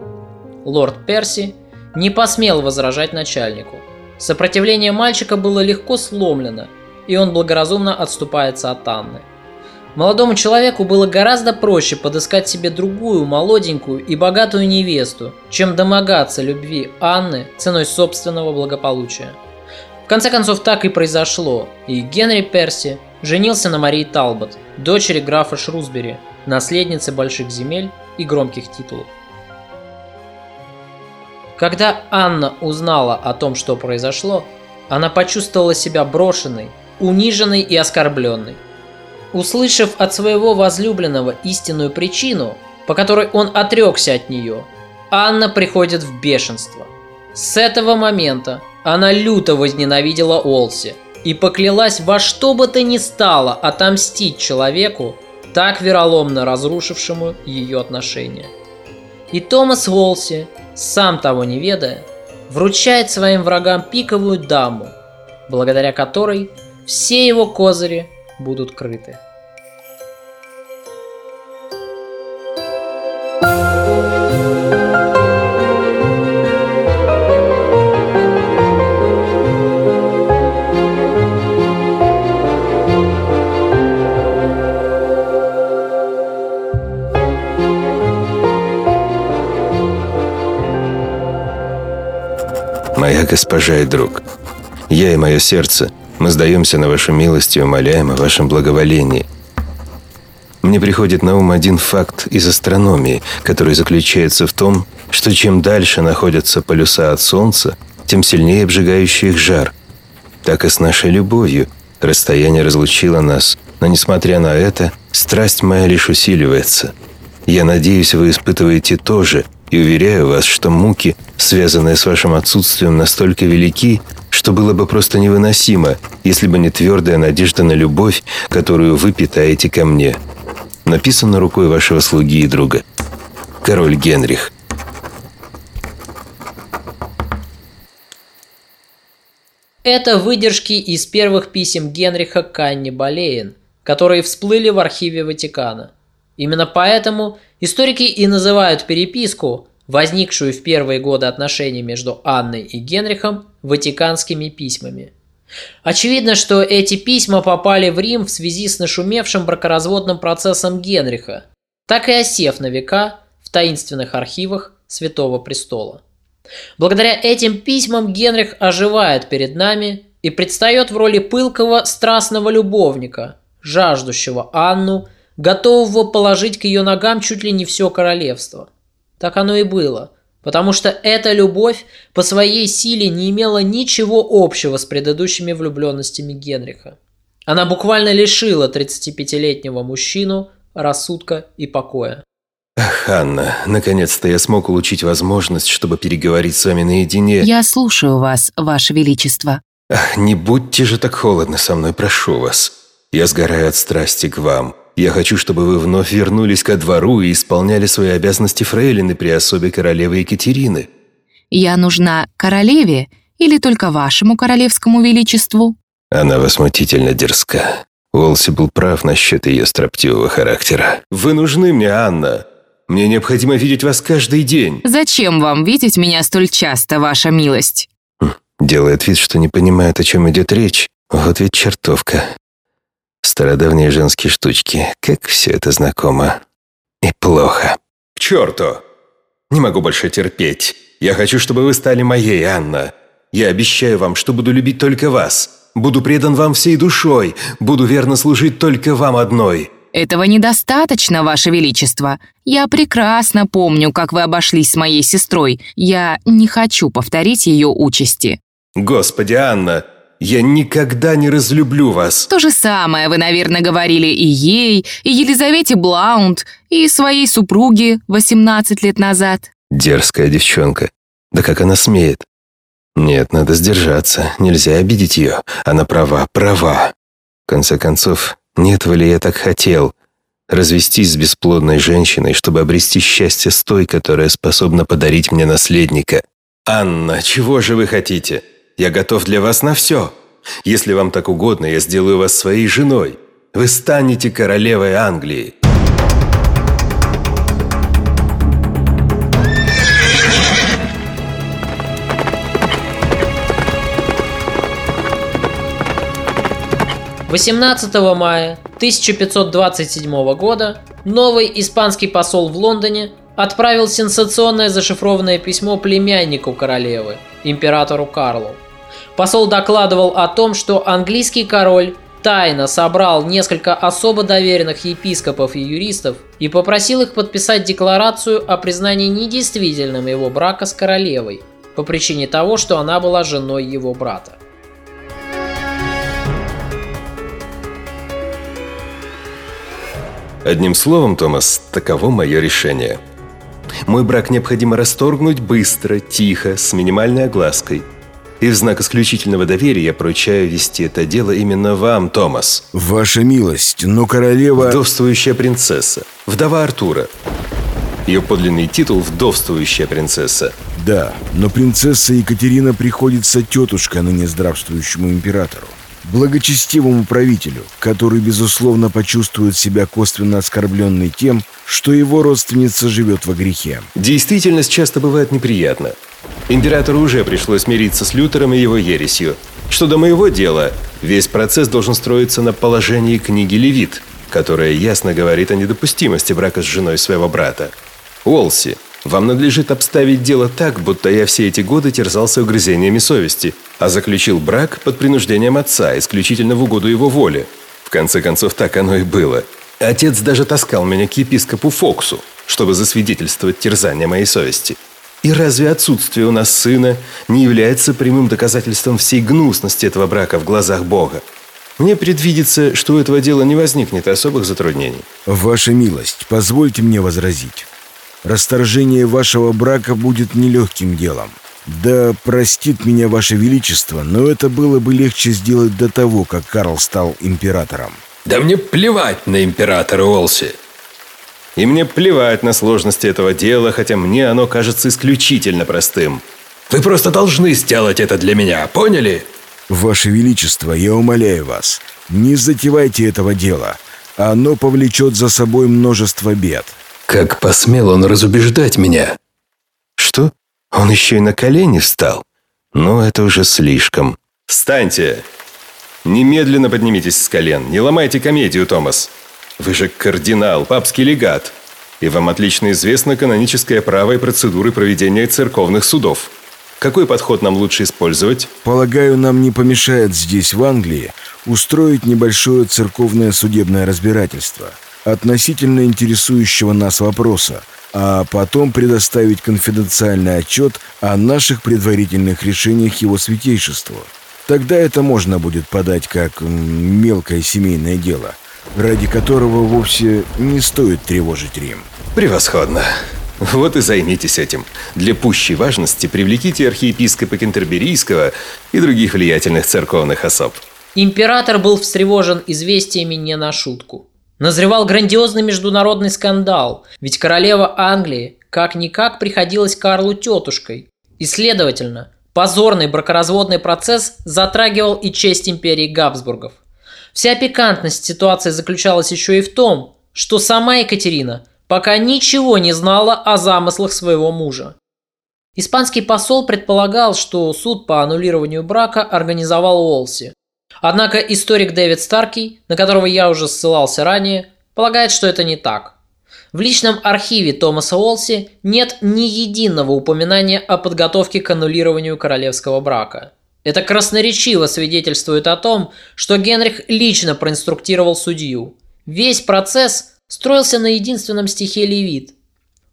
Лорд Перси не посмел возражать начальнику. Сопротивление мальчика было легко сломлено, и он благоразумно отступается от Анны. Молодому человеку было гораздо проще подыскать себе другую, молоденькую и богатую невесту, чем домогаться любви Анны ценой собственного благополучия. В конце концов, так и произошло, и Генри Перси женился на Марии Талбот, дочери графа Шрусбери, наследнице больших земель и громких титулов. Когда Анна узнала о том, что произошло, она почувствовала себя брошенной, униженной и оскорбленной. Услышав от своего возлюбленного истинную причину, по которой он отрекся от нее, Анна приходит в бешенство. С этого момента она люто возненавидела Олси и поклялась во что бы то ни стало отомстить человеку, так вероломно разрушившему ее отношения. И Томас Уолси сам того не ведая, вручает своим врагам пиковую даму, благодаря которой все его козыри будут крыты. моя госпожа и друг. Я и мое сердце, мы сдаемся на вашу милость и умоляем о вашем благоволении. Мне приходит на ум один факт из астрономии, который заключается в том, что чем дальше находятся полюса от Солнца, тем сильнее обжигающий их жар. Так и с нашей любовью. Расстояние разлучило нас, но несмотря на это, страсть моя лишь усиливается. Я надеюсь, вы испытываете то же – и уверяю вас, что муки, связанные с вашим отсутствием, настолько велики, что было бы просто невыносимо, если бы не твердая надежда на любовь, которую вы питаете ко мне. Написано рукой вашего слуги и друга. Король Генрих. Это выдержки из первых писем Генриха к Болейн, которые всплыли в архиве Ватикана. Именно поэтому историки и называют переписку, возникшую в первые годы отношений между Анной и Генрихом, ватиканскими письмами. Очевидно, что эти письма попали в Рим в связи с нашумевшим бракоразводным процессом Генриха, так и осев на века в таинственных архивах Святого Престола. Благодаря этим письмам Генрих оживает перед нами и предстает в роли пылкого страстного любовника, жаждущего Анну – готового положить к ее ногам чуть ли не все королевство. Так оно и было, потому что эта любовь по своей силе не имела ничего общего с предыдущими влюбленностями Генриха. Она буквально лишила 35-летнего мужчину рассудка и покоя. Ах, Анна, наконец-то я смог улучшить возможность, чтобы переговорить с вами наедине. Я слушаю вас, Ваше Величество. Ах, не будьте же так холодны со мной, прошу вас. Я сгораю от страсти к вам. Я хочу, чтобы вы вновь вернулись ко двору и исполняли свои обязанности фрейлины при особе королевы Екатерины. Я нужна королеве или только вашему королевскому величеству? Она возмутительно дерзка. Уолси был прав насчет ее строптивого характера. «Вы нужны мне, Анна. Мне необходимо видеть вас каждый день». Зачем вам видеть меня столь часто, ваша милость? Делает вид, что не понимает, о чем идет речь. Вот ведь чертовка. Стародавние женские штучки. Как все это знакомо. И плохо. К черту! Не могу больше терпеть. Я хочу, чтобы вы стали моей, Анна. Я обещаю вам, что буду любить только вас. Буду предан вам всей душой. Буду верно служить только вам одной. Этого недостаточно, Ваше Величество. Я прекрасно помню, как вы обошлись с моей сестрой. Я не хочу повторить ее участи. Господи, Анна, я никогда не разлюблю вас. То же самое вы, наверное, говорили и ей, и Елизавете Блаунд, и своей супруге 18 лет назад. Дерзкая девчонка. Да как она смеет? Нет, надо сдержаться. Нельзя обидеть ее. Она права, права. В конце концов, не этого ли я так хотел? Развестись с бесплодной женщиной, чтобы обрести счастье с той, которая способна подарить мне наследника. Анна, чего же вы хотите? Я готов для вас на все. Если вам так угодно, я сделаю вас своей женой. Вы станете королевой Англии. «18 мая 1527 года новый испанский посол в Лондоне отправил сенсационное зашифрованное письмо племяннику королевы, императору Карлу. Посол докладывал о том, что английский король тайно собрал несколько особо доверенных епископов и юристов и попросил их подписать декларацию о признании недействительным его брака с королевой по причине того, что она была женой его брата. Одним словом, Томас, таково мое решение. Мой брак необходимо расторгнуть быстро, тихо, с минимальной оглаской. И в знак исключительного доверия я поручаю вести это дело именно вам, Томас. Ваша милость, но королева... Вдовствующая принцесса. Вдова Артура. Ее подлинный титул – вдовствующая принцесса. Да, но принцесса Екатерина приходится тетушка ныне здравствующему императору благочестивому правителю, который, безусловно, почувствует себя косвенно оскорбленный тем, что его родственница живет во грехе. Действительность часто бывает неприятна. Императору уже пришлось мириться с Лютером и его ересью. Что до моего дела, весь процесс должен строиться на положении книги Левит, которая ясно говорит о недопустимости брака с женой своего брата. Уолси, вам надлежит обставить дело так, будто я все эти годы терзался угрызениями совести, а заключил брак под принуждением отца, исключительно в угоду его воле. В конце концов, так оно и было. Отец даже таскал меня к епископу Фоксу, чтобы засвидетельствовать терзание моей совести. И разве отсутствие у нас сына не является прямым доказательством всей гнусности этого брака в глазах Бога? Мне предвидится, что у этого дела не возникнет особых затруднений. Ваша милость, позвольте мне возразить. Расторжение вашего брака будет нелегким делом. Да простит меня ваше величество, но это было бы легче сделать до того, как Карл стал императором. Да мне плевать на императора Олси. И мне плевать на сложности этого дела, хотя мне оно кажется исключительно простым. Вы просто должны сделать это для меня, поняли? Ваше Величество, я умоляю вас, не затевайте этого дела. Оно повлечет за собой множество бед. Как посмел он разубеждать меня? Что? Он еще и на колени встал? Ну, это уже слишком. Встаньте! Немедленно поднимитесь с колен. Не ломайте комедию, Томас. Вы же кардинал, папский легат. И вам отлично известно каноническое право и процедуры проведения церковных судов. Какой подход нам лучше использовать? Полагаю, нам не помешает здесь, в Англии, устроить небольшое церковное судебное разбирательство – относительно интересующего нас вопроса, а потом предоставить конфиденциальный отчет о наших предварительных решениях его святейшеству. Тогда это можно будет подать как мелкое семейное дело, ради которого вовсе не стоит тревожить Рим. Превосходно. Вот и займитесь этим. Для пущей важности привлеките архиепископа Кентерберийского и других влиятельных церковных особ. Император был встревожен известиями не на шутку. Назревал грандиозный международный скандал, ведь королева Англии как-никак приходилась Карлу тетушкой. И, следовательно, позорный бракоразводный процесс затрагивал и честь империи Габсбургов. Вся пикантность ситуации заключалась еще и в том, что сама Екатерина пока ничего не знала о замыслах своего мужа. Испанский посол предполагал, что суд по аннулированию брака организовал Уолси. Однако историк Дэвид Старкий, на которого я уже ссылался ранее, полагает, что это не так. В личном архиве Томаса Уолси нет ни единого упоминания о подготовке к аннулированию королевского брака. Это красноречиво свидетельствует о том, что Генрих лично проинструктировал судью. Весь процесс строился на единственном стихе Левит.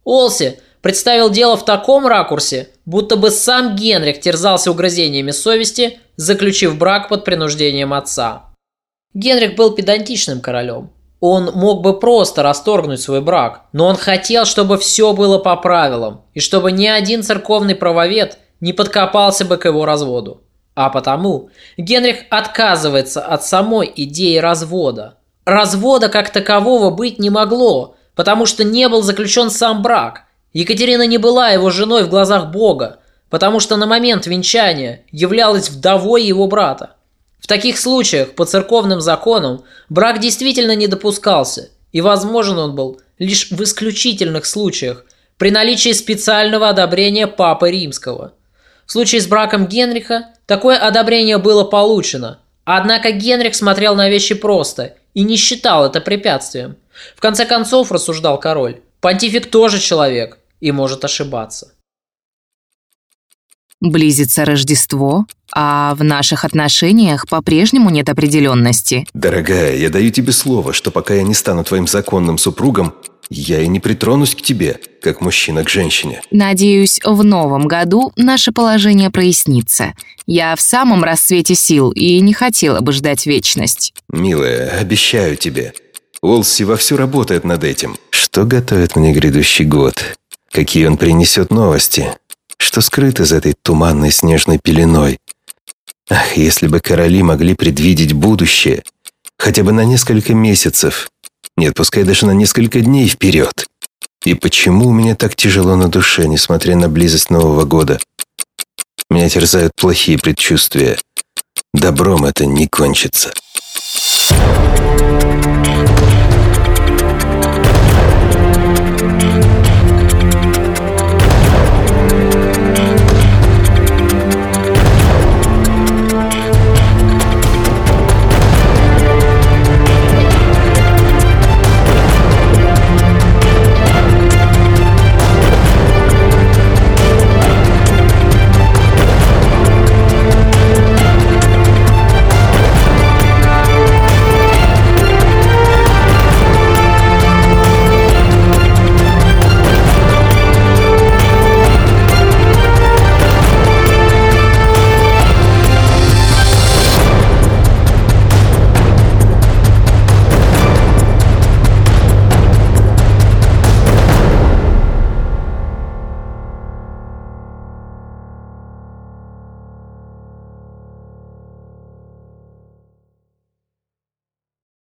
Олси представил дело в таком ракурсе, будто бы сам Генрих терзался угрызениями совести, заключив брак под принуждением отца. Генрих был педантичным королем. Он мог бы просто расторгнуть свой брак, но он хотел, чтобы все было по правилам, и чтобы ни один церковный правовед не подкопался бы к его разводу. А потому Генрих отказывается от самой идеи развода. Развода как такового быть не могло, потому что не был заключен сам брак. Екатерина не была его женой в глазах Бога, потому что на момент венчания являлась вдовой его брата. В таких случаях по церковным законам брак действительно не допускался, и возможен он был лишь в исключительных случаях при наличии специального одобрения Папы Римского. В случае с браком Генриха такое одобрение было получено, однако Генрих смотрел на вещи просто и не считал это препятствием. В конце концов, рассуждал король, понтифик тоже человек и может ошибаться. Близится Рождество, а в наших отношениях по-прежнему нет определенности. Дорогая, я даю тебе слово, что пока я не стану твоим законным супругом, я и не притронусь к тебе, как мужчина к женщине. Надеюсь, в новом году наше положение прояснится. Я в самом расцвете сил и не хотела бы ждать вечность. Милая, обещаю тебе. Олси вовсю работает над этим. Что готовит мне грядущий год? Какие он принесет новости? что скрыто за этой туманной снежной пеленой. Ах, если бы короли могли предвидеть будущее, хотя бы на несколько месяцев, нет, пускай даже на несколько дней вперед. И почему у меня так тяжело на душе, несмотря на близость Нового года? Меня терзают плохие предчувствия. Добром это не кончится. Thank you